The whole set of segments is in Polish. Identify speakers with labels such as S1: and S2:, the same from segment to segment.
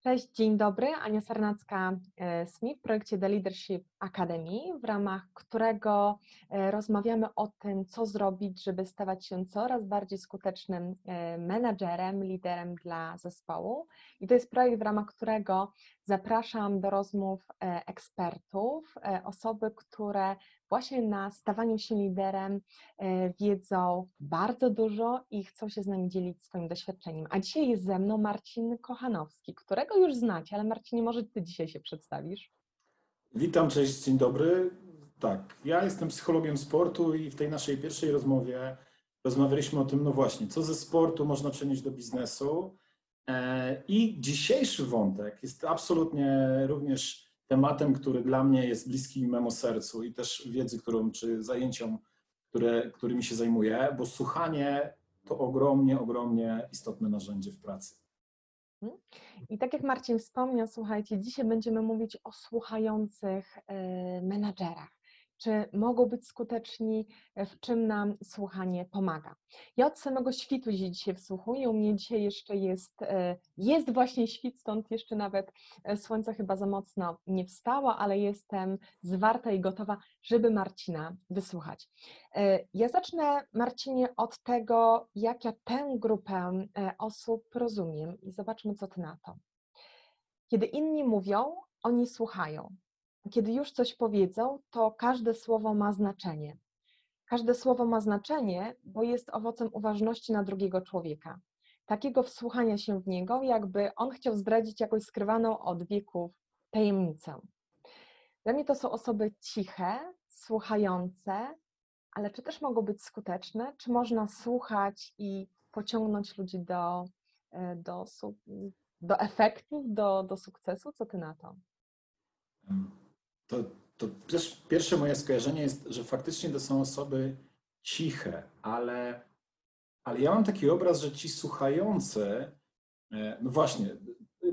S1: Cześć, dzień dobry. Ania Sarnacka-Smith w projekcie The Leadership Academy, w ramach którego e, rozmawiamy o tym, co zrobić, żeby stawać się coraz bardziej skutecznym e, menadżerem, liderem dla zespołu. I to jest projekt, w ramach którego zapraszam do rozmów e, ekspertów, osoby, które właśnie na stawaniu się liderem wiedzą bardzo dużo i chcą się z nami dzielić swoim doświadczeniem. A dzisiaj jest ze mną Marcin Kochanowski, którego już znacie, ale Marcinie, może Ty dzisiaj się przedstawisz?
S2: Witam, cześć, dzień dobry. Tak, ja jestem psychologiem sportu i w tej naszej pierwszej rozmowie rozmawialiśmy o tym, no właśnie, co ze sportu można przenieść do biznesu. E, I dzisiejszy wątek jest absolutnie również tematem, który dla mnie jest bliski memu sercu i też wiedzy, którą, czy zajęciom, które, którymi się zajmuję, bo słuchanie to ogromnie, ogromnie istotne narzędzie w pracy.
S1: Mhm. I tak jak Marcin wspomniał, słuchajcie, dzisiaj będziemy mówić o słuchających e, menadżerach. Czy mogą być skuteczni, e, w czym nam słuchanie pomaga. Ja od samego świtu się dzisiaj wsłuchuję, u mnie dzisiaj jeszcze jest, e, jest właśnie świt, stąd jeszcze nawet słońce chyba za mocno nie wstało, ale jestem zwarta i gotowa, żeby Marcina wysłuchać. Ja zacznę, Marcinie, od tego, jak ja tę grupę osób rozumiem i zobaczmy, co ty na to. Kiedy inni mówią, oni słuchają. Kiedy już coś powiedzą, to każde słowo ma znaczenie. Każde słowo ma znaczenie, bo jest owocem uważności na drugiego człowieka. Takiego wsłuchania się w niego, jakby on chciał zdradzić jakąś skrywaną od wieków tajemnicę. Dla mnie to są osoby ciche, słuchające, ale czy też mogą być skuteczne? Czy można słuchać i pociągnąć ludzi do, e, do, do efektów, do, do sukcesu? Co ty na to?
S2: To, to też pierwsze moje skojarzenie jest, że faktycznie to są osoby ciche, ale, ale ja mam taki obraz, że ci słuchający, e, no właśnie,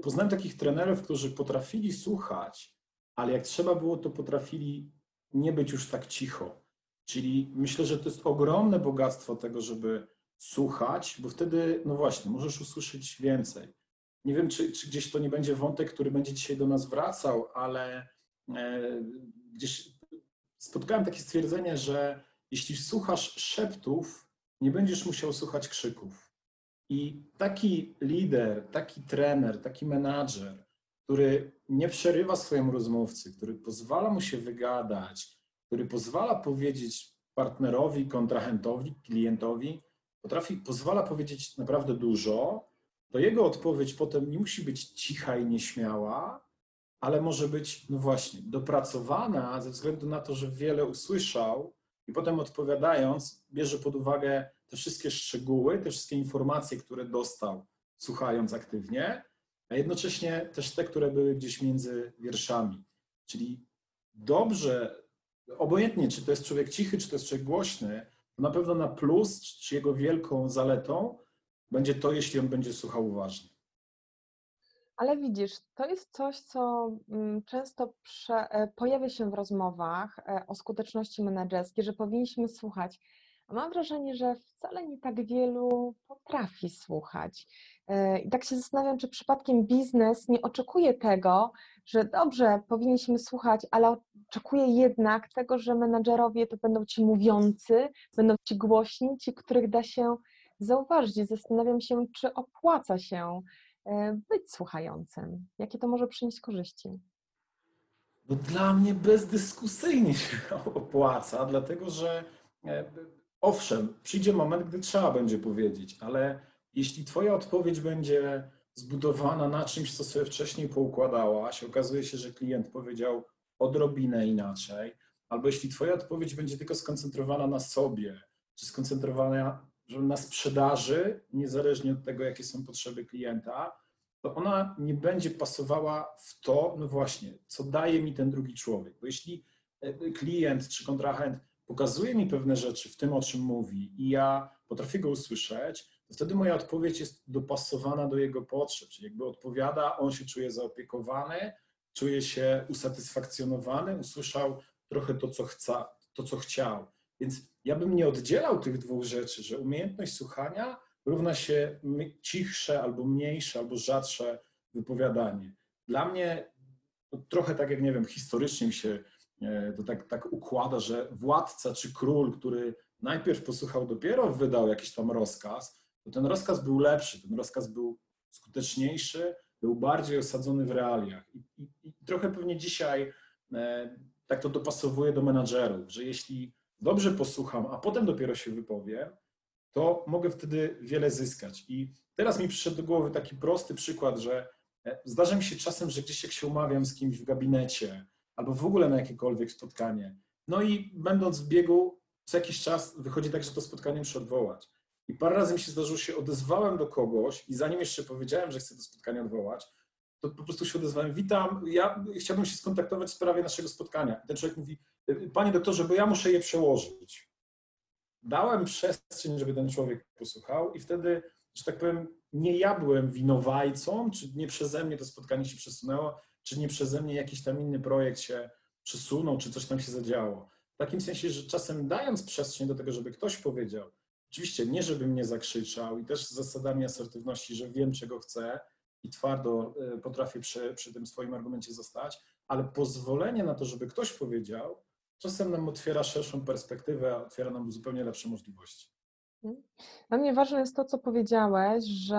S2: poznałem takich trenerów, którzy potrafili słuchać, ale jak trzeba było, to potrafili nie być już tak cicho. Czyli myślę, że to jest ogromne bogactwo tego, żeby słuchać, bo wtedy, no właśnie, możesz usłyszeć więcej. Nie wiem, czy, czy gdzieś to nie będzie wątek, który będzie dzisiaj do nas wracał, ale gdzieś spotkałem takie stwierdzenie, że jeśli słuchasz szeptów, nie będziesz musiał słuchać krzyków. I taki lider, taki trener, taki menadżer, który nie przerywa swojemu rozmówcy, który pozwala mu się wygadać, który pozwala powiedzieć partnerowi, kontrahentowi, klientowi, potrafi, pozwala powiedzieć naprawdę dużo, to jego odpowiedź potem nie musi być cicha i nieśmiała, ale może być, no właśnie, dopracowana ze względu na to, że wiele usłyszał i potem odpowiadając, bierze pod uwagę te wszystkie szczegóły, te wszystkie informacje, które dostał, słuchając aktywnie, a jednocześnie też te, które były gdzieś między wierszami. Czyli dobrze, obojętnie czy to jest człowiek cichy, czy to jest człowiek głośny, to na pewno na plus, czy jego wielką zaletą będzie to, jeśli on będzie słuchał uważnie.
S1: Ale widzisz, to jest coś, co mm, często prze, e, pojawia się w rozmowach e, o skuteczności menedżerskiej, że powinniśmy słuchać. Mam wrażenie, że wcale nie tak wielu potrafi słuchać. E, I tak się zastanawiam, czy przypadkiem biznes nie oczekuje tego, że dobrze, powinniśmy słuchać, ale oczekuje jednak tego, że menadżerowie to będą ci mówiący, będą ci głośni, ci, których da się zauważyć. Zastanawiam się, czy opłaca się być słuchającym. Jakie to może przynieść korzyści?
S2: No dla mnie bezdyskusyjnie się opłaca, dlatego że e, owszem, przyjdzie moment, gdy trzeba będzie powiedzieć, ale jeśli Twoja odpowiedź będzie zbudowana na czymś, co sobie wcześniej poukładałaś, okazuje się, że klient powiedział odrobinę inaczej, albo jeśli Twoja odpowiedź będzie tylko skoncentrowana na sobie, czy skoncentrowana na sprzedaży, niezależnie od tego, jakie są potrzeby klienta, to ona nie będzie pasowała w to, no właśnie, co daje mi ten drugi człowiek. Bo jeśli e, klient czy kontrahent pokazuje mi pewne rzeczy w tym, o czym mówi, i ja potrafię go usłyszeć, to wtedy moja odpowiedź jest dopasowana do jego potrzeb. Czyli jakby odpowiada, on się czuje zaopiekowany, czuje się usatysfakcjonowany, usłyszał trochę to, co, chce, to, co chciał. Więc ja bym nie oddzielał tych dwóch rzeczy, że umiejętność słuchania równa się cichsze albo mniejsze albo rzadsze wypowiadanie. Dla mnie to trochę tak jak, nie wiem, historycznie się e, to tak, tak układa, że władca czy król, który najpierw posłuchał, dopiero wydał jakiś tam rozkaz, to ten rozkaz był lepszy, ten rozkaz był skuteczniejszy, był bardziej osadzony w realiach. I, i, i trochę pewnie dzisiaj e, tak to dopasowuje do menadżerów, że jeśli dobrze posłucham, a potem dopiero się wypowiem, to mogę wtedy wiele zyskać. I teraz mi przyszedł do głowy taki prosty przykład, że e, zdarza mi się czasem, że gdzieś jak się umawiam z kimś w gabinecie albo w ogóle na jakiekolwiek spotkanie, no i będąc w biegu, co jakiś czas wychodzi tak, że to spotkanie muszę odwołać. I parę razy mi się zdarzyło, się odezwałem do kogoś i zanim jeszcze powiedziałem, że chcę to spotkanie odwołać, to po prostu się odezwałem, witam, ja chciałbym się skontaktować w sprawie naszego spotkania. Ten człowiek mówi, panie doktorze, bo ja muszę je przełożyć. Dałem przestrzeń, żeby ten człowiek posłuchał i wtedy, że tak powiem, nie ja byłem winowajcą, czy nie przeze mnie to spotkanie się przesunęło, czy nie przeze mnie jakiś tam inny projekt się przesunął, czy coś tam się zadziało. W takim sensie, że czasem dając przestrzeń do tego, żeby ktoś powiedział, oczywiście nie żeby mnie zakrzyczał i też z zasadami asertywności, że wiem, czego chcę i twardo e, potrafię przy, przy tym swoim argumencie zostać, ale pozwolenie na to, żeby ktoś powiedział, czasem nam otwiera szerszą perspektywę, otwiera nam zupełnie lepsze możliwości.
S1: Mhm. Dla mnie ważne jest to, co powiedziałeś, że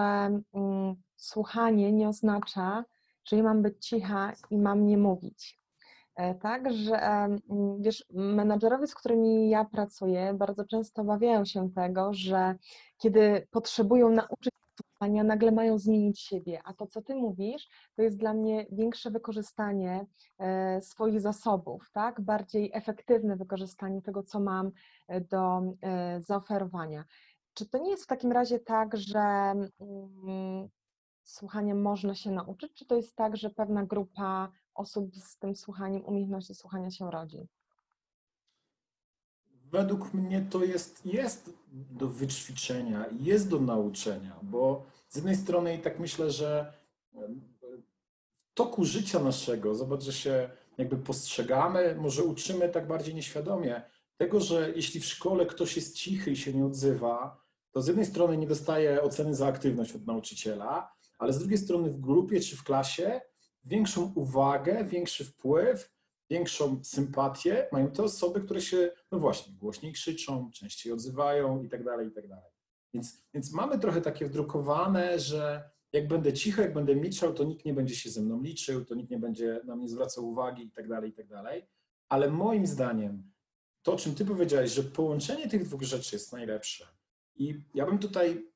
S1: mm, słuchanie nie oznacza, że ja mam być cicha i mam nie mówić. E, tak, że mm, wiesz, menadżerowie, z którymi ja pracuję, bardzo często obawiają się tego, że kiedy potrzebują nauczyć słuchania, nagle mają zmienić siebie, a to, co ty mówisz, to jest dla mnie większe wykorzystanie e, swoich zasobów, tak, bardziej efektywne wykorzystanie tego, co mam e, do zaoferowania. Czy to nie jest w takim razie tak, że mm, słuchaniem można się nauczyć, czy to jest tak, że pewna grupa osób z tym słuchaniem, umiejętności słuchania się rodzi?
S2: Według mnie to jest, jest do wyćwiczenia, jest do nauczenia, bo z jednej strony i tak myślę, że w toku życia naszego, zobacz, że się jakby postrzegamy, może uczymy tak bardziej nieświadomie tego, że jeśli w szkole ktoś jest cichy i się nie odzywa, to z jednej strony nie dostaje oceny za aktywność od nauczyciela, ale z drugiej strony w grupie czy w klasie większą uwagę, większy wpływ, większą sympatię mają te osoby, które się, no właśnie, głośniej krzyczą, częściej odzywają i tak dalej, i tak dalej. Więc, więc mamy trochę takie wdrukowane, że jak będę cicho, jak będę milczał, to nikt nie będzie się ze mną liczył, to nikt nie będzie na mnie zwracał uwagi i tak dalej, i tak dalej. Ale moim zdaniem to, o czym ty powiedziałeś, że połączenie tych dwóch rzeczy jest najlepsze. I ja bym tutaj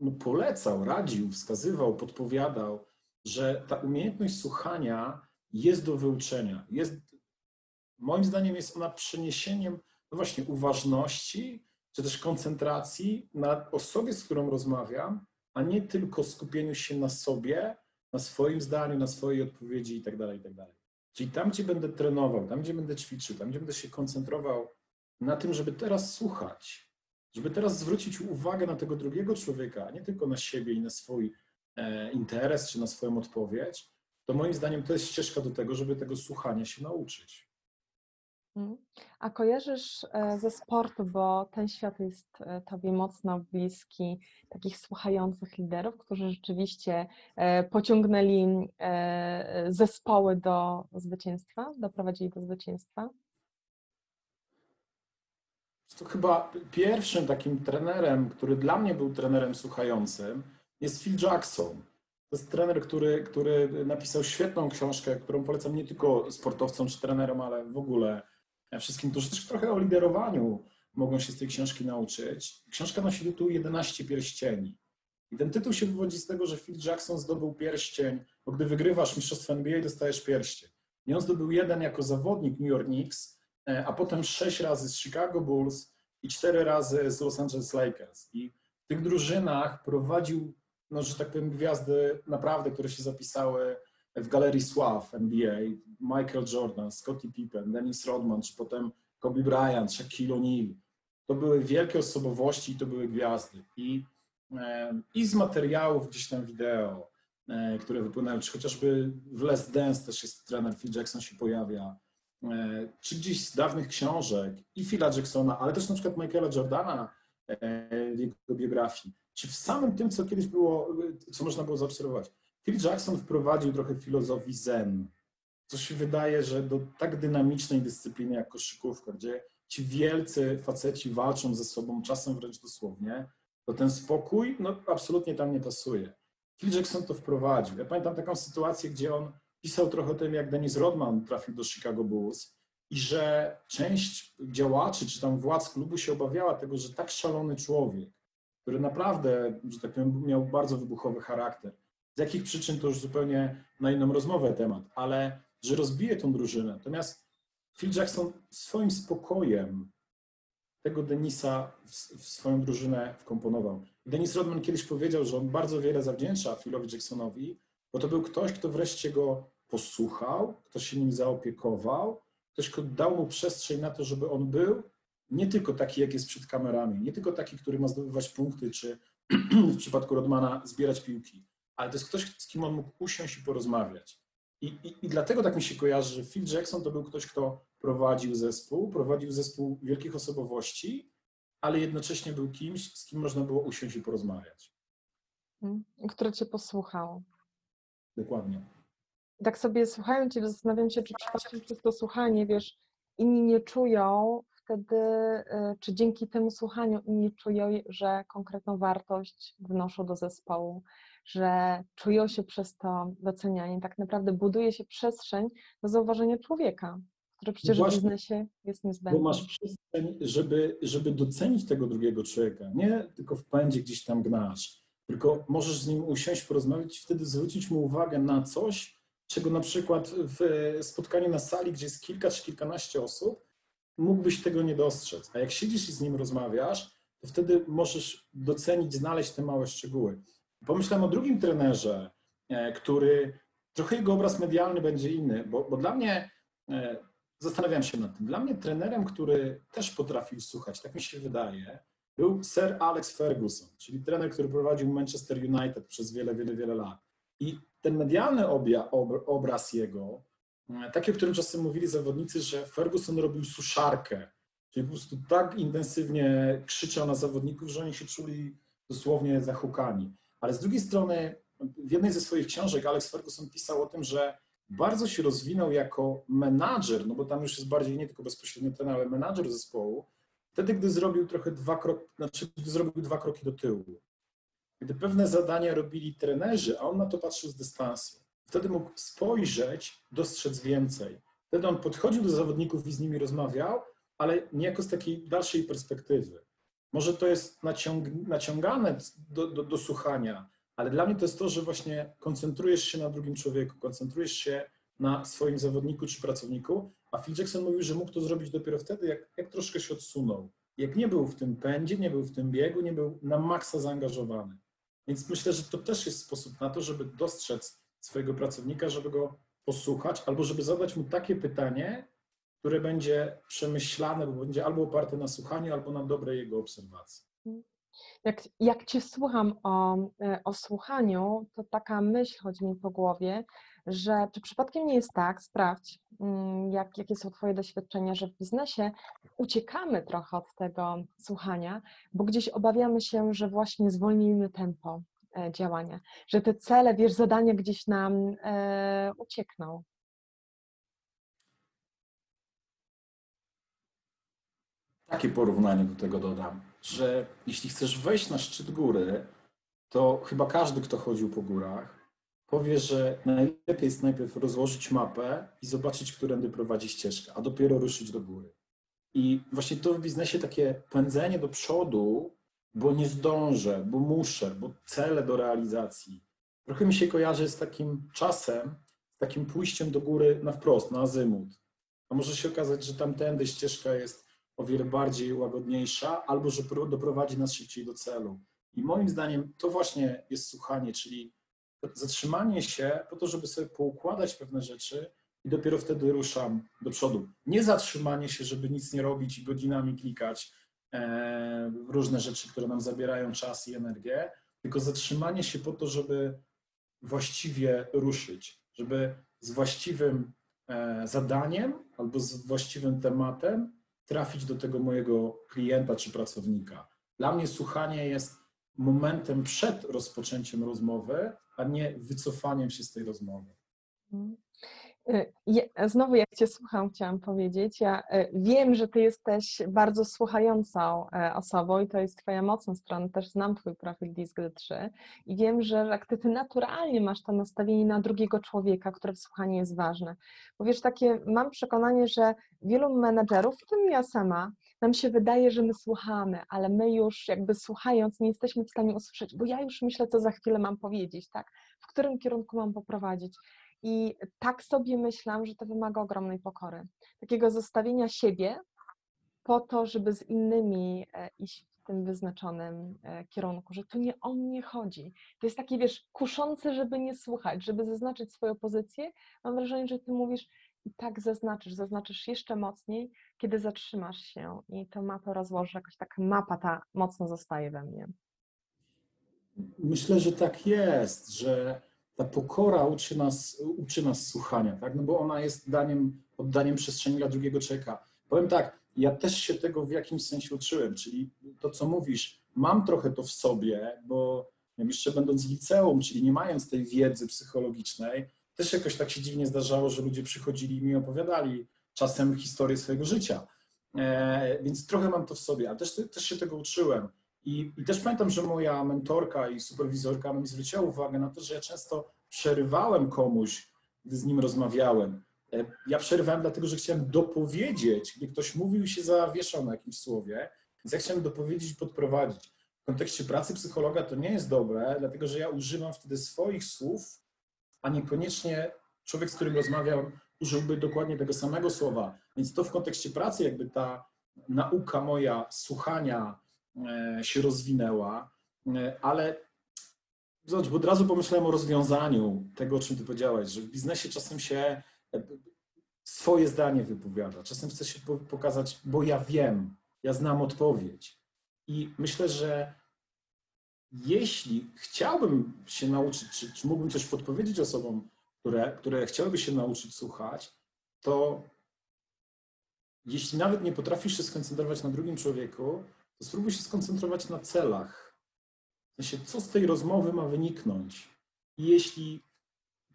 S2: no, polecał, radził, wskazywał, podpowiadał, że ta umiejętność słuchania jest do wyuczenia. Jest, moim zdaniem jest ona przeniesieniem no właśnie uważności, czy też koncentracji na osobie, z którą rozmawiam, a nie tylko skupieniu się na sobie, na swoim zdaniu, na swojej odpowiedzi itd., tak itd. Tak Czyli tam, gdzie będę trenował, tam, gdzie będę ćwiczył, tam, gdzie będę się koncentrował na tym, żeby teraz słuchać, żeby teraz zwrócić uwagę na tego drugiego człowieka, a nie tylko na siebie i na swój e, interes czy na swoją odpowiedź, to moim zdaniem to jest ścieżka do tego, żeby tego słuchania się nauczyć.
S1: Mhm. A kojarzysz e, ze sportu, bo ten świat jest e, Tobie mocno bliski, takich słuchających liderów, którzy rzeczywiście pociągnęli zespoły do zwycięstwa, doprowadzili do zwycięstwa?
S2: To chyba pierwszym takim trenerem, który dla mnie był trenerem słuchającym, jest Phil Jackson. To jest trener, który, który napisał świetną książkę, którą polecam nie tylko sportowcom czy trenerom, ale w ogóle wszystkim, którzy też trochę o liderowaniu mogą się z tej książki nauczyć. Książka nosi tytuł 11 pierścieni. I ten tytuł się wywodzi z tego, że Phil Jackson zdobył pierścień, bo gdy wygrywasz mistrzostwo NBA, dostajesz pierścień. I on zdobył jeden jako zawodnik New York Knicks, E, a potem sześć razy z Chicago Bulls i cztery razy z Los Angeles Lakers. I w tych drużynach prowadził, no, że tak powiem, gwiazdy naprawdę, które się zapisały w Galerii Sław NBA. Michael Jordan, Scottie Pippen, Dennis Rodman, czy potem Kobe Bryant, Shaquille O'Neal. To były wielkie osobowości i to były gwiazdy. I, i z materiałów gdzieś tam wideo, e, które wypłynęły, czy chociażby w Les Dance też jest trener Phil Jackson się pojawia, E, czy gdzieś z dawnych książek i Phila Jacksona, ale też na przykład Michaela Jordana e, w jego biografii, czy w samym tym, co kiedyś było, co można było zaobserwować. Phil Jackson wprowadził trochę filozofii zen, co się wydaje, że do tak dynamicznej dyscypliny jak koszykówka, gdzie ci wielcy faceci walczą ze sobą, czasem wręcz dosłownie, to ten spokój no, absolutnie tam nie pasuje. Phil Jackson to wprowadził. Ja pamiętam taką sytuację, gdzie on pisał trochę o tym, jak Dennis Rodman trafił do Chicago Bulls i że część działaczy czy tam władz klubu się obawiała tego, że tak szalony człowiek, który naprawdę, że tak powiem, miał bardzo wybuchowy charakter. Z jakich przyczyn to już zupełnie na inną rozmowę temat, ale że rozbije tą drużynę. Natomiast Phil Jackson swoim spokojem tego Denisa w, w swoją drużynę wkomponował. Denis Rodman kiedyś powiedział, że on bardzo wiele zawdzięcza Philowi Jacksonowi, bo to był ktoś, kto wreszcie go posłuchał, ktoś się nim zaopiekował, ktoś, kto dał mu przestrzeń na to, żeby on był nie tylko taki, jak jest przed kamerami, nie tylko taki, który ma zdobywać punkty, czy w przypadku Rodmana zbierać piłki, ale to jest ktoś, z kim on mógł usiąść i porozmawiać. I, i, I dlatego tak mi się kojarzy, że Phil Jackson to był ktoś, kto prowadził zespół, prowadził zespół wielkich osobowości, ale jednocześnie był kimś, z kim można było usiąść i porozmawiać.
S1: Mm, Które cię posłuchał.
S2: Dokładnie.
S1: Tak sobie słuchając cię, zastanawiam się, czy przypadkiem przez to słuchanie, wiesz, inni nie czują wtedy, y, czy dzięki temu słuchaniu inni czują, że konkretną wartość wnoszą do zespołu, że czują się przez to doceniani. Tak naprawdę buduje się przestrzeń do zauważenia człowieka, który przecież w
S2: właśnie.
S1: biznesie jest
S2: Bo
S1: niezbędny.
S2: masz przestrzeń, żeby, żeby docenić tego drugiego człowieka. Nie tylko w pędzie gdzieś tam gnasz, tylko możesz z nim usiąść, porozmawiać i wtedy zwrócić mu uwagę na coś, czego na przykład w spotkaniu na sali, gdzie jest kilka czy kilkanaście osób, mógłbyś tego nie dostrzec. A jak siedzisz i z nim rozmawiasz, to wtedy możesz docenić, znaleźć te małe szczegóły. Pomyślałem o drugim trenerze, e, który trochę jego obraz medialny będzie inny, bo, bo dla mnie e, zastanawiam się nad tym. Dla mnie trenerem, który też potrafił słuchać, tak mi się wydaje, był Sir Alex Ferguson, czyli trener, który prowadził Manchester United przez wiele, wiele, wiele lat. I ten medialny obraz jego, e, taki, o którym czasem mówili zawodnicy, że Ferguson robił suszarkę, czyli po prostu tak intensywnie krzyczał na zawodników, że oni się czuli dosłownie zahukani. Ale z drugiej strony, w jednej ze swoich książek Alex Ferguson pisał o tym, że bardzo się rozwinął jako menadżer, no bo tam już jest bardziej nie tylko bezpośrednio trener, ale menadżer zespołu, wtedy, gdy zrobił trochę dwa kroki, znaczy gdy zrobił dwa kroki do tyłu. Gdy pewne zadania robili trenerzy, a on na to patrzył z dystansu. Wtedy mógł spojrzeć, dostrzec więcej. Wtedy on podchodził do zawodników i z nimi rozmawiał, ale niejako z takiej dalszej perspektywy. Może to jest naciąg, naciągane do, do, do słuchania, ale dla mnie to jest to, że właśnie koncentrujesz się na drugim człowieku, koncentrujesz się na swoim zawodniku czy pracowniku, a Phil Jackson mówił, że mógł to zrobić dopiero wtedy, jak, jak troszkę się odsunął. Jak nie był w tym pędzie, nie był w tym biegu, nie był na maksa zaangażowany. Więc myślę, że to też jest sposób na to, żeby dostrzec swojego pracownika, żeby go posłuchać, albo żeby zadać mu takie pytanie, które będzie przemyślane, bo będzie albo oparte na słuchaniu, albo na dobrej jego obserwacji.
S1: Jak, jak Cię słucham o, e, o słuchaniu, to taka myśl chodzi mi po głowie, że czy przypadkiem nie jest tak, sprawdź, mm, jak, jakie są Twoje doświadczenia, że w biznesie uciekamy trochę od tego słuchania, bo gdzieś obawiamy się, że właśnie zwolnimy tempo działania, że te cele, wiesz, zadania gdzieś nam e, uciekną.
S2: Takie porównanie do tego dodam, że jeśli chcesz wejść na szczyt góry, to chyba każdy, kto chodził po górach, powie, że najlepiej jest najpierw rozłożyć mapę i zobaczyć, którędy prowadzi ścieżka, a dopiero ruszyć do góry. I właśnie to w biznesie takie pędzenie do przodu, bo nie zdążę, bo muszę, bo cele do realizacji. Trochę mi się kojarzy z takim czasem, z takim pójściem do góry na wprost, na azymut. A może się okazać, że tamtędy ścieżka jest o wiele bardziej łagodniejsza, albo że pro- doprowadzi nas szybciej do celu. I moim zdaniem to właśnie jest słuchanie, czyli zatrzymanie się po to, żeby sobie poukładać pewne rzeczy i dopiero wtedy ruszam do przodu. Nie zatrzymanie się, żeby nic nie robić i godzinami klikać różne rzeczy, które nam zabierają czas i energię, tylko zatrzymanie się po to, żeby właściwie ruszyć, żeby z właściwym e, zadaniem albo z właściwym tematem trafić do tego mojego klienta czy pracownika. Dla mnie słuchanie jest momentem przed rozpoczęciem rozmowy, a nie wycofaniem się z tej rozmowy.
S1: Y, znowu, jak Cię słucham, chciałam powiedzieć, ja y, wiem, że Ty jesteś bardzo słuchającą e, osobą i to jest Twoja mocna strona, też znam Twój profil DISG3 i wiem, że jak Ty, ty naturalnie masz to nastawienie na drugiego człowieka, które w słuchaniu jest ważne. Bo wiesz, takie mam przekonanie, że wielu menedżerów, w tym ja sama, nam się wydaje, że my słuchamy, ale my już jakby słuchając nie jesteśmy w stanie usłyszeć, bo ja już myślę, co za chwilę mam powiedzieć, tak? W którym kierunku mam poprowadzić. I tak sobie myślałam, że to wymaga ogromnej pokory. Takiego zostawienia siebie po to, żeby z innymi e, iść w tym wyznaczonym e, kierunku, że tu nie o mnie chodzi. To jest takie, wiesz, kuszące, żeby nie słuchać, żeby zaznaczyć swoją pozycję. Mam wrażenie, że ty mówisz i tak zaznaczysz, zaznaczysz jeszcze mocniej, kiedy zatrzymasz się i to mapę rozłożysz, jakoś taka mapa ta mocno zostaje we mnie.
S2: Myślę, że tak jest, że ta pokora uczy nas, uczy nas słuchania, tak? No bo ona jest daniem, oddaniem przestrzeni dla drugiego człowieka. Powiem tak, ja też się tego w jakimś sensie uczyłem, czyli to, co mówisz, mam trochę to w sobie, bo jeszcze będąc w liceum, czyli nie mając tej wiedzy psychologicznej, też jakoś tak się dziwnie zdarzało, że ludzie przychodzili i mi opowiadali czasem historię swojego życia. E, więc trochę mam to w sobie, ale też, też się tego uczyłem. I, I, też pamiętam, że moja mentorka i superwizorka mi zwróciła uwagę na to, że ja często przerywałem komuś, gdy z nim rozmawiałem. E, ja przerywałem dlatego, że chciałem dopowiedzieć, gdy ktoś mówił się zawieszał na jakimś słowie, więc ja chciałem dopowiedzieć podprowadzić. W kontekście pracy psychologa to nie jest dobre, dlatego że ja używam wtedy swoich słów, a niekoniecznie człowiek, z którym rozmawiam, użyłby dokładnie tego samego słowa. Więc to w kontekście pracy, jakby ta nauka moja słuchania, się rozwinęła, e, ale zobacz, bo od razu pomyślałem o rozwiązaniu tego, o czym ty powiedziałaś, że w biznesie czasem się e, swoje zdanie wypowiada, czasem chce się pokazać, bo ja wiem, ja znam odpowiedź. I myślę, że jeśli chciałbym się nauczyć, czy, czy mógłbym coś podpowiedzieć osobom, które, które chciałyby się nauczyć słuchać, to jeśli nawet nie potrafisz się skoncentrować na drugim człowieku, spróbuj się skoncentrować na celach. W sensie, co z tej rozmowy ma wyniknąć. I jeśli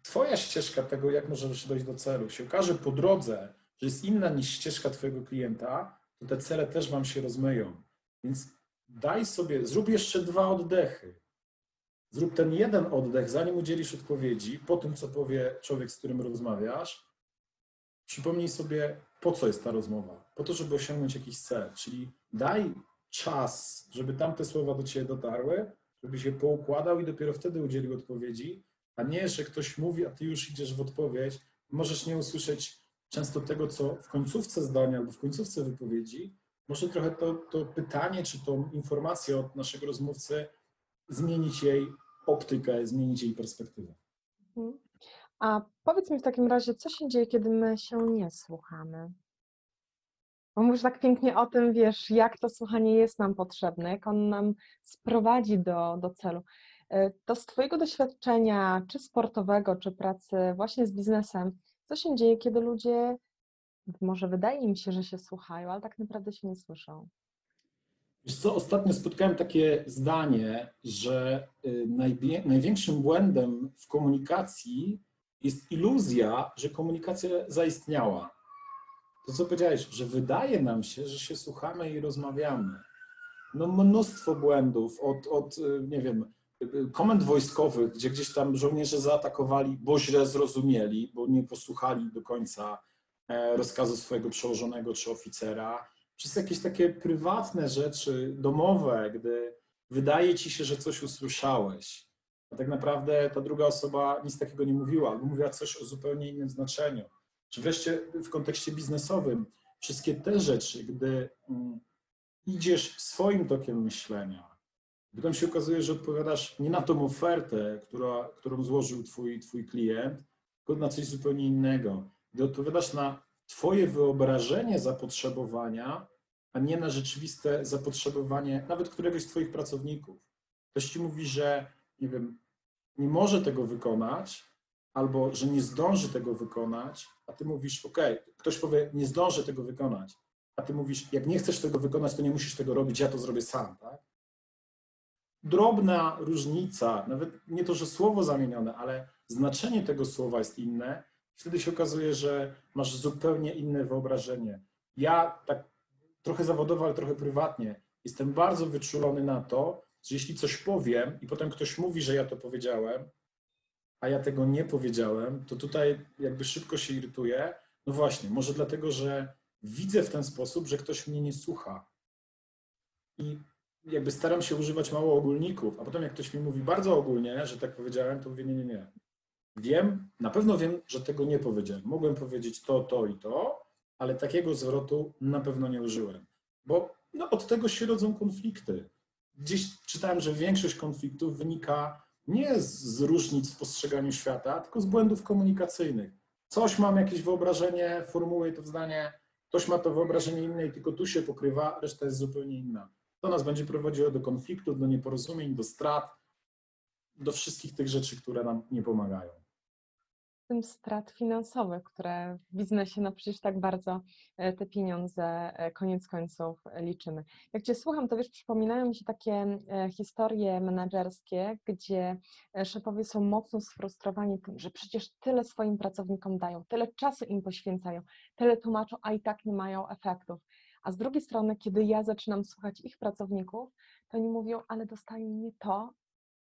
S2: Twoja ścieżka tego, jak możesz dojść do celu, się okaże po drodze, że jest inna niż ścieżka Twojego klienta, to te cele też Wam się rozmyją. Więc daj sobie, zrób jeszcze dwa oddechy. Zrób ten jeden oddech, zanim udzielisz odpowiedzi, po tym, co powie człowiek, z którym rozmawiasz. Przypomnij sobie, po co jest ta rozmowa. Po to, żeby osiągnąć jakiś cel. Czyli daj czas, żeby tamte słowa do Ciebie dotarły, żeby się poukładał i dopiero wtedy udzielił odpowiedzi, a nie, że ktoś mówi, a Ty już idziesz w odpowiedź. Możesz nie usłyszeć często tego, co w końcówce zdania albo w końcówce wypowiedzi. Może trochę to, to pytanie, czy tą informację od naszego rozmówcy zmienić jej optykę, zmienić jej perspektywę.
S1: Mhm. A powiedz mi w takim razie, co się dzieje, kiedy my się nie słuchamy? Bo mówisz tak pięknie o tym, wiesz, jak to słuchanie jest nam potrzebne, jak on nam sprowadzi do, do celu. E, to z Twojego doświadczenia, czy sportowego, czy pracy właśnie z biznesem, co się dzieje, kiedy ludzie, może wydaje im się, że się słuchają, ale tak naprawdę się nie słyszą?
S2: Wiesz co, ostatnio spotkałem takie zdanie, że y, największym błędem w komunikacji jest iluzja, że komunikacja zaistniała to co powiedziałeś, że wydaje nam się, że się słuchamy i rozmawiamy. No mnóstwo błędów od, od nie wiem, komend wojskowych, gdzie gdzieś tam żołnierze zaatakowali, bo źle zrozumieli, bo nie posłuchali do końca e, rozkazu swojego przełożonego czy oficera, przez jakieś takie prywatne rzeczy, domowe, gdy wydaje ci się, że coś usłyszałeś, a tak naprawdę ta druga osoba nic takiego nie mówiła, albo mówiła coś o zupełnie innym znaczeniu czy wreszcie w kontekście biznesowym, wszystkie te rzeczy, gdy mm, idziesz swoim tokiem myślenia, potem się okazuje, że odpowiadasz nie na tą ofertę, która, którą złożył twój, twój klient, tylko na coś zupełnie innego. Gdy odpowiadasz na twoje wyobrażenie zapotrzebowania, a nie na rzeczywiste zapotrzebowanie nawet któregoś z twoich pracowników. Ktoś ci mówi, że nie wiem, nie może tego wykonać, albo że nie zdąży tego wykonać, a ty mówisz, OK, ktoś powie, nie zdążę tego wykonać, a ty mówisz, jak nie chcesz tego wykonać, to nie musisz tego robić, ja to zrobię sam, tak? drobna różnica, nawet nie to, że słowo zamienione, ale znaczenie tego słowa jest inne, wtedy się okazuje, że masz zupełnie inne wyobrażenie. Ja tak trochę zawodowo, ale trochę prywatnie jestem bardzo wyczulony na to, że jeśli coś powiem i potem ktoś mówi, że ja to powiedziałem, a ja tego nie powiedziałem, to tutaj jakby szybko się irytuję. No właśnie, może dlatego, że widzę w ten sposób, że ktoś mnie nie słucha. I jakby staram się używać mało ogólników, a potem jak ktoś mi mówi bardzo ogólnie, że tak powiedziałem, to mówię nie, nie, nie. Wiem, na pewno wiem, że tego nie powiedziałem. Mogłem powiedzieć to, to i to, ale takiego zwrotu na pewno nie użyłem. Bo no, od tego się rodzą konflikty. Gdzieś czytałem, że większość konfliktów wynika nie z, różnic w postrzeganiu świata, tylko z błędów komunikacyjnych. Coś mam jakieś wyobrażenie, formułuję to zdanie, ktoś ma to wyobrażenie inne i tylko tu się pokrywa, reszta jest zupełnie inna. To nas będzie prowadziło do konfliktów, do nieporozumień, do strat, do wszystkich tych rzeczy, które nam nie pomagają
S1: tym strat finansowych, które w biznesie no przecież tak bardzo e, te pieniądze e, koniec końców liczymy. Jak Cię słucham, to wiesz, przypominają mi się takie e, historie menedżerskie, gdzie szefowie są mocno sfrustrowani tym, że przecież tyle swoim pracownikom dają, tyle czasu im poświęcają, tyle tłumaczą, a i tak nie mają efektów. A z drugiej strony, kiedy ja zaczynam słuchać ich pracowników, to oni mówią, ale dostaję nie to,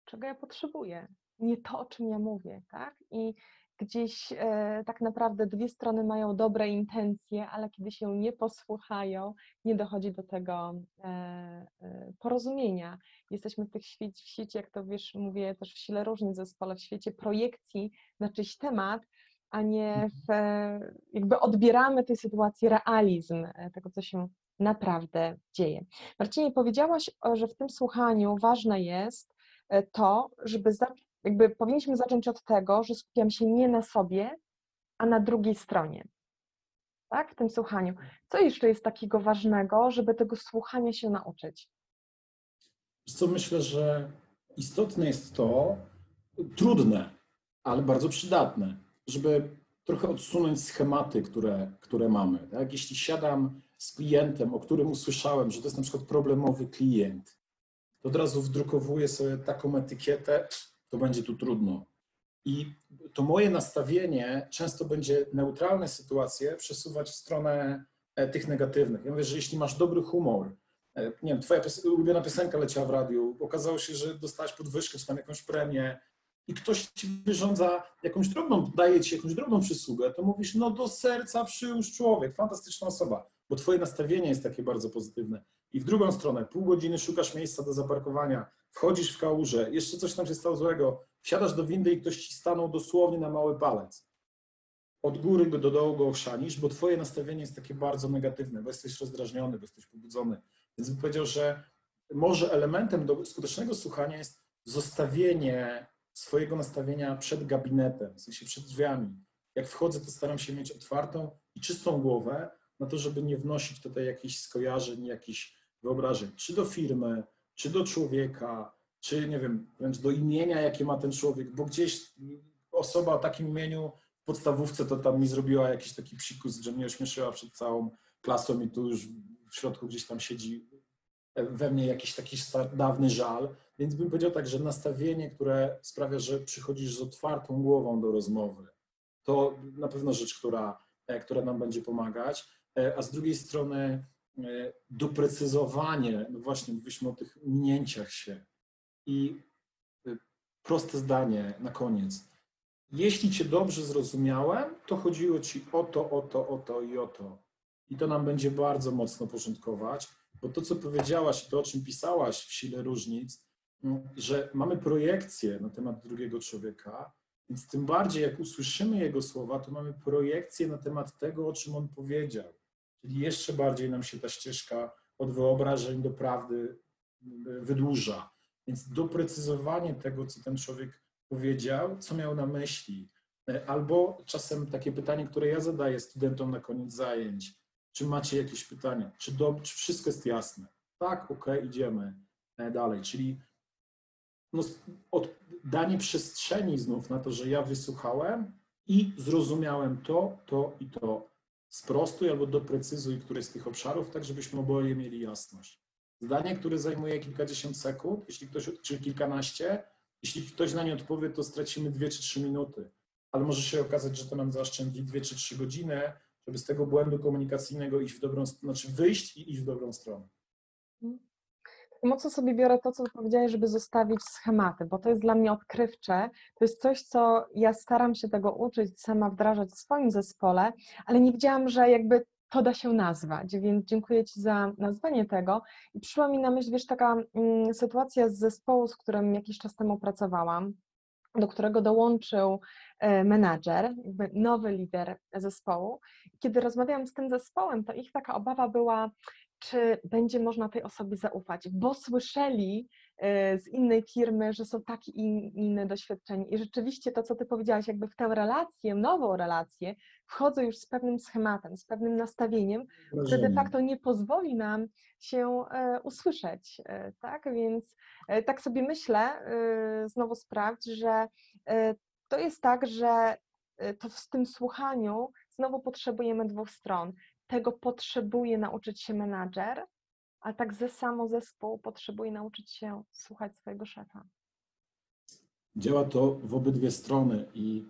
S1: czego ja potrzebuję, nie to, o czym ja mówię, tak? I gdzieś e, tak naprawdę dwie strony mają dobre intencje, ale kiedy się nie posłuchają, nie dochodzi do tego e, e, porozumienia. Jesteśmy w, tych świecie, w świecie, jak to wiesz, mówię też w sile różnic zespole, w świecie projekcji na czyjś temat, a nie w, jakby odbieramy tej sytuacji realizm tego, co się naprawdę dzieje. Marcinie, powiedziałaś, że w tym słuchaniu ważne jest to, żeby jakby powinniśmy zacząć od tego, że skupiam się nie na sobie, a na drugiej stronie. Tak, w tym słuchaniu. Co jeszcze jest takiego ważnego, żeby tego słuchania się nauczyć?
S2: Co myślę, że istotne jest to, trudne, ale bardzo przydatne, żeby trochę odsunąć schematy, które, które mamy. Tak? Jeśli siadam z klientem, o którym usłyszałem, że to jest na przykład problemowy klient, to od razu wdrukowuję sobie taką etykietę, to będzie tu trudno. I to moje nastawienie często będzie neutralne sytuacje przesuwać w stronę e, tych negatywnych. Ja mówię, że jeśli masz dobry humor, e, nie wiem, twoja ulubiona piosenka leciała w radiu, okazało się, że dostałeś podwyżkę czy tam jakąś premię i ktoś ci wyrządza jakąś drobną, daje ci jakąś drobną przysługę, to mówisz, no do serca przyłóż człowiek, fantastyczna osoba, bo twoje nastawienie jest takie bardzo pozytywne. I w drugą stronę, pół godziny szukasz miejsca do zaparkowania, wchodzisz w kałużę, jeszcze coś tam się stało złego, wsiadasz do windy i ktoś ci stanął dosłownie na mały palec. Od góry do dołu go ochrzanisz, bo twoje nastawienie jest takie bardzo negatywne, bo jesteś rozdrażniony, bo jesteś pobudzony. Więc bym powiedział, że może elementem do skutecznego słuchania jest zostawienie swojego nastawienia przed gabinetem, w sensie przed drzwiami. Jak wchodzę, to staram się mieć otwartą i czystą głowę na to, żeby nie wnosić tutaj jakichś skojarzeń, jakichś wyobrażeń, czy do firmy, czy do człowieka, czy nie wiem, wręcz do imienia, jakie ma ten człowiek, bo gdzieś osoba o takim imieniu w podstawówce to tam mi zrobiła jakiś taki psikus, że mnie ośmieszyła przed całą klasą i tu już w środku gdzieś tam siedzi we mnie jakiś taki dawny żal. Więc bym powiedział tak, że nastawienie, które sprawia, że przychodzisz z otwartą głową do rozmowy, to na pewno rzecz, która, e, która nam będzie pomagać. E, a z drugiej strony doprecyzowanie, no właśnie mówiliśmy o tych minięciach się i e, proste zdanie na koniec. Jeśli Cię dobrze zrozumiałem, to chodziło Ci o to, o to, o to i o to. I to nam będzie bardzo mocno porządkować, bo to, co powiedziałaś to, o czym pisałaś w Sile Różnic, no, że mamy projekcję na temat drugiego człowieka, więc tym bardziej jak usłyszymy jego słowa, to mamy projekcję na temat tego, o czym on powiedział. Czyli jeszcze bardziej nam się ta ścieżka od wyobrażeń do prawdy wydłuża. Więc doprecyzowanie tego, co ten człowiek powiedział, co miał na myśli, albo czasem takie pytanie, które ja zadaję studentom na koniec zajęć. Czy macie jakieś pytania? Czy, do, czy wszystko jest jasne? Tak, ok, idziemy e, dalej. Czyli no, danie przestrzeni znów na to, że ja wysłuchałem i zrozumiałem to, to i to sprostuj albo doprecyzuj któreś z tych obszarów, tak żebyśmy oboje mieli jasność. Zdanie, które zajmuje kilkadziesiąt sekund, jeśli ktoś, czy kilkanaście, jeśli ktoś na nie odpowie, to stracimy dwie czy trzy minuty. Ale może się okazać, że to nam zaoszczędzi dwie czy trzy godziny, żeby z tego błędu komunikacyjnego iść w dobrą znaczy wyjść i iść w dobrą stronę.
S1: Mocno sobie biorę to, co powiedziałeś, żeby zostawić schematy, bo to jest dla mnie odkrywcze. To jest coś, co ja staram się tego uczyć, sama wdrażać w swoim zespole, ale nie wiedziałam, że jakby to da się nazwać, więc dziękuję Ci za nazwanie tego. I przyszła mi na myśl, wiesz, taka mm, sytuacja z zespołu, z którym jakiś czas temu pracowałam, do którego dołączył menadżer, jakby nowy lider zespołu. Kiedy rozmawiałam z tym zespołem, to ich taka obawa była, czy będzie można tej osobie zaufać, bo słyszeli e, z innej firmy, że są takie i inne doświadczenia. I rzeczywiście to, co ty powiedziałaś, jakby w tę relację, nową relację, wchodzę już z pewnym schematem, z pewnym nastawieniem, które de facto nie pozwoli nam się e, usłyszeć, e, tak? Więc tak sobie myślę, znowu sprawdź, że to jest tak, że to w tym słuchaniu znowu potrzebujemy dwóch stron tego potrzebuje nauczyć się menadżer, a tak ze samo zespół potrzebuje nauczyć się słuchać swojego szefa.
S2: Działa to w obydwie strony i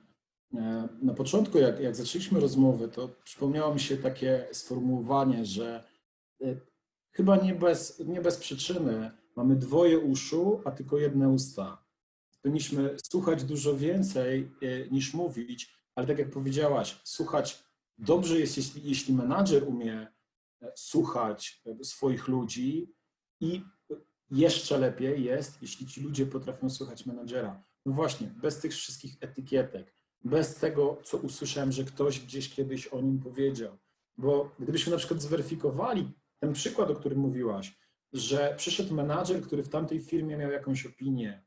S2: e, na początku, jak, jak zaczęliśmy rozmowę, to przypomniało mi się takie sformułowanie, że e, chyba nie bez, nie bez przyczyny mamy dwoje uszu, a tylko jedne usta. Powinniśmy słuchać dużo więcej e, niż mówić, ale tak jak powiedziałaś, słuchać Dobrze jest, jeśli, jeśli menadżer umie e, słuchać e, swoich ludzi i jeszcze lepiej jest, jeśli ci ludzie potrafią słuchać menadżera. No właśnie, bez tych wszystkich etykietek, bez tego, co usłyszałem, że ktoś gdzieś kiedyś o nim powiedział. Bo gdybyśmy na przykład zweryfikowali ten przykład, o którym mówiłaś, że przyszedł menadżer, który w tamtej firmie miał jakąś opinię,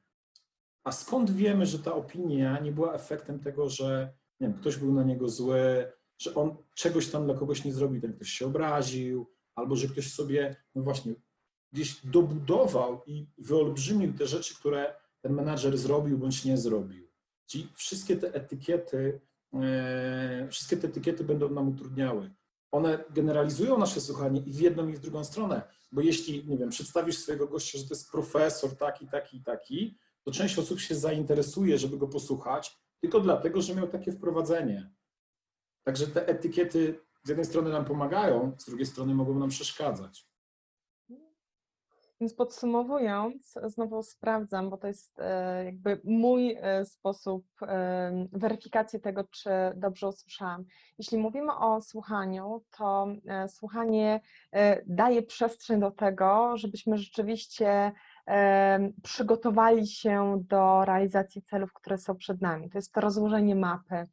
S2: a skąd wiemy, że ta opinia nie była efektem tego, że nie wiem, ktoś był na niego zły, że on czegoś tam dla kogoś nie zrobił, ten ktoś się obraził, albo że ktoś sobie, no właśnie, gdzieś dobudował i wyolbrzymił te rzeczy, które ten menadżer zrobił bądź nie zrobił. Czyli wszystkie te etykiety, e, wszystkie te etykiety będą nam utrudniały. One generalizują nasze słuchanie i w jedną i w drugą stronę, bo jeśli, nie wiem, przedstawisz swojego gościa, że to jest profesor taki, taki, taki, to część osób się zainteresuje, żeby go posłuchać, tylko dlatego, że miał takie wprowadzenie. Także te etykiety z jednej strony nam pomagają, z drugiej strony mogą nam przeszkadzać.
S1: Więc podsumowując, znowu sprawdzam, bo to jest e, jakby mój e, sposób e, weryfikacji tego, czy dobrze usłyszałam. Jeśli mówimy o słuchaniu, to słuchanie daje przestrzeń do tego, żebyśmy rzeczywiście przygotowali się do realizacji celów, które są przed nami. To jest to rozłożenie mapy,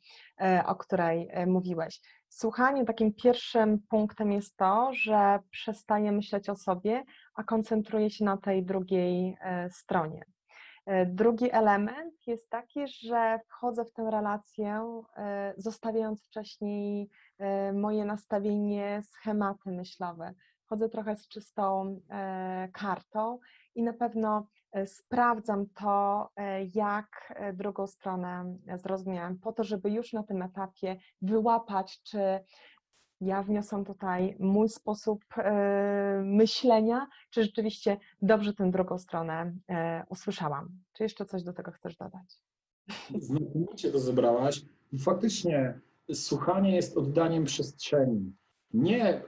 S1: o której mówiłeś. Słuchanie takim pierwszym punktem jest to, że przestaje myśleć o sobie, a koncentruje się na tej drugiej e, stronie. E, drugi element jest taki, że wchodzę w tę relację, e, zostawiając wcześniej moje nastawienie, schematy myślowe. Wchodzę trochę z czystą kartą i na pewno sprawdzam to, jak drugą stronę zrozumiałam, po to, żeby już na tym etapie wyłapać, czy ja wniosłam tutaj mój sposób e, myślenia, czy rzeczywiście dobrze tę drugą stronę e, usłyszałam. Czy jeszcze coś do tego chcesz dodać?
S2: Znakomicie to zebrałaś. Faktycznie słuchanie jest oddaniem przestrzeni. Nie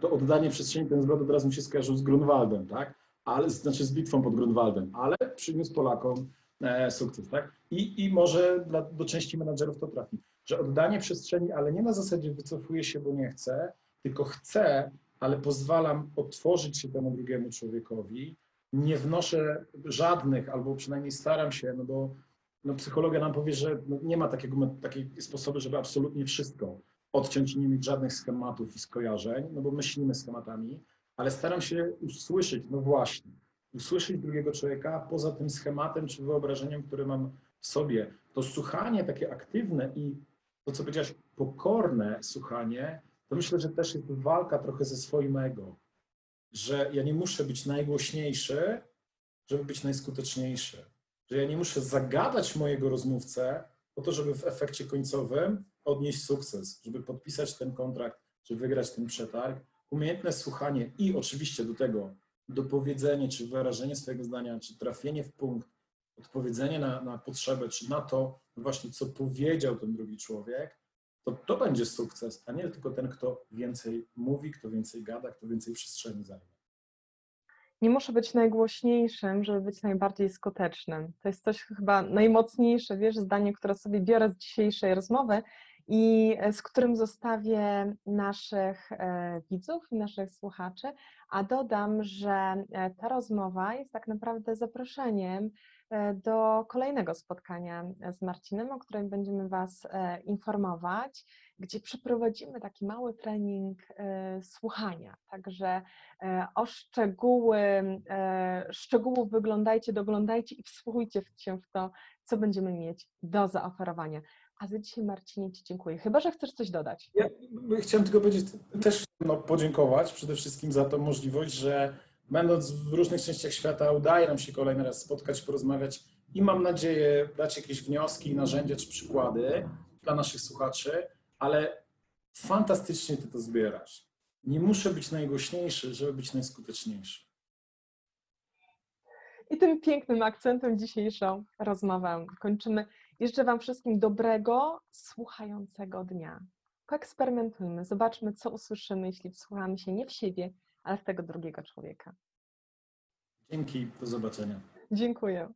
S2: to oddanie przestrzeni, ten zwrot od razu mi się skojarzył z Grunwaldem, tak? Ale, znaczy z bitwą pod Grunwaldem, ale przyniósł Polakom e, sukces, tak? I, i może dla, do części menadżerów to trafi że oddanie przestrzeni, ale nie na zasadzie wycofuję się, bo nie chcę, tylko chcę, ale pozwalam otworzyć się temu drugiemu człowiekowi. Nie wnoszę żadnych, albo przynajmniej staram się, no bo no, psychologia nam powie, że no, nie ma takiego, takiej sposobu, żeby absolutnie wszystko odciąć i nie mieć żadnych schematów i skojarzeń, no bo myślimy schematami, ale staram się usłyszeć, no właśnie, usłyszeć drugiego człowieka poza tym schematem czy wyobrażeniem, które mam w sobie. To słuchanie takie aktywne i to, co powiedziałeś, pokorne słuchanie, to myślę, że też jest walka trochę ze swoim ego. Że ja nie muszę być najgłośniejszy, żeby być najskuteczniejszy. Że ja nie muszę zagadać mojego rozmówcę po to, żeby w efekcie końcowym odnieść sukces, żeby podpisać ten kontrakt, żeby wygrać ten przetarg, umiejętne słuchanie i oczywiście do tego dopowiedzenie, czy wyrażenie swojego zdania, czy trafienie w punkt, odpowiedzenie na, na potrzebę, czy na to właśnie, co powiedział ten drugi człowiek, to to będzie sukces, a nie tylko ten, kto więcej mówi, kto więcej gada, kto więcej przestrzeni zajmie.
S1: Nie muszę być najgłośniejszym, żeby być najbardziej skutecznym. To jest coś chyba najmocniejsze, wiesz, zdanie, które sobie biorę z dzisiejszej rozmowy i e, z którym zostawię naszych e, widzów i naszych słuchaczy, a dodam, że e, ta rozmowa jest tak naprawdę zaproszeniem do kolejnego spotkania z Marcinem, o którym będziemy Was informować, gdzie przeprowadzimy taki mały trening słuchania. Także o szczegóły, szczegółów wyglądajcie, doglądajcie i wsłuchujcie się w to, co będziemy mieć do zaoferowania. A za dzisiaj, Marcinie, Ci dziękuję. Chyba, że chcesz coś dodać.
S2: Ja chciałem tylko powiedzieć, też no, podziękować przede wszystkim za tą możliwość, że będąc w różnych częściach świata udaje nam się kolejny raz spotkać, porozmawiać i mam nadzieję dać jakieś wnioski, narzędzia czy przykłady dla naszych słuchaczy, ale fantastycznie Ty to zbierasz. Nie muszę być najgłośniejszy, żeby być najskuteczniejszy.
S1: I tym pięknym akcentem dzisiejszą rozmowę kończymy. Życzę Wam wszystkim dobrego, słuchającego dnia. Poeksperymentujmy, zobaczmy, co usłyszymy, jeśli wsłuchamy się nie w siebie, ale w tego drugiego człowieka.
S2: Dzięki, do zobaczenia.
S1: Dziękuję.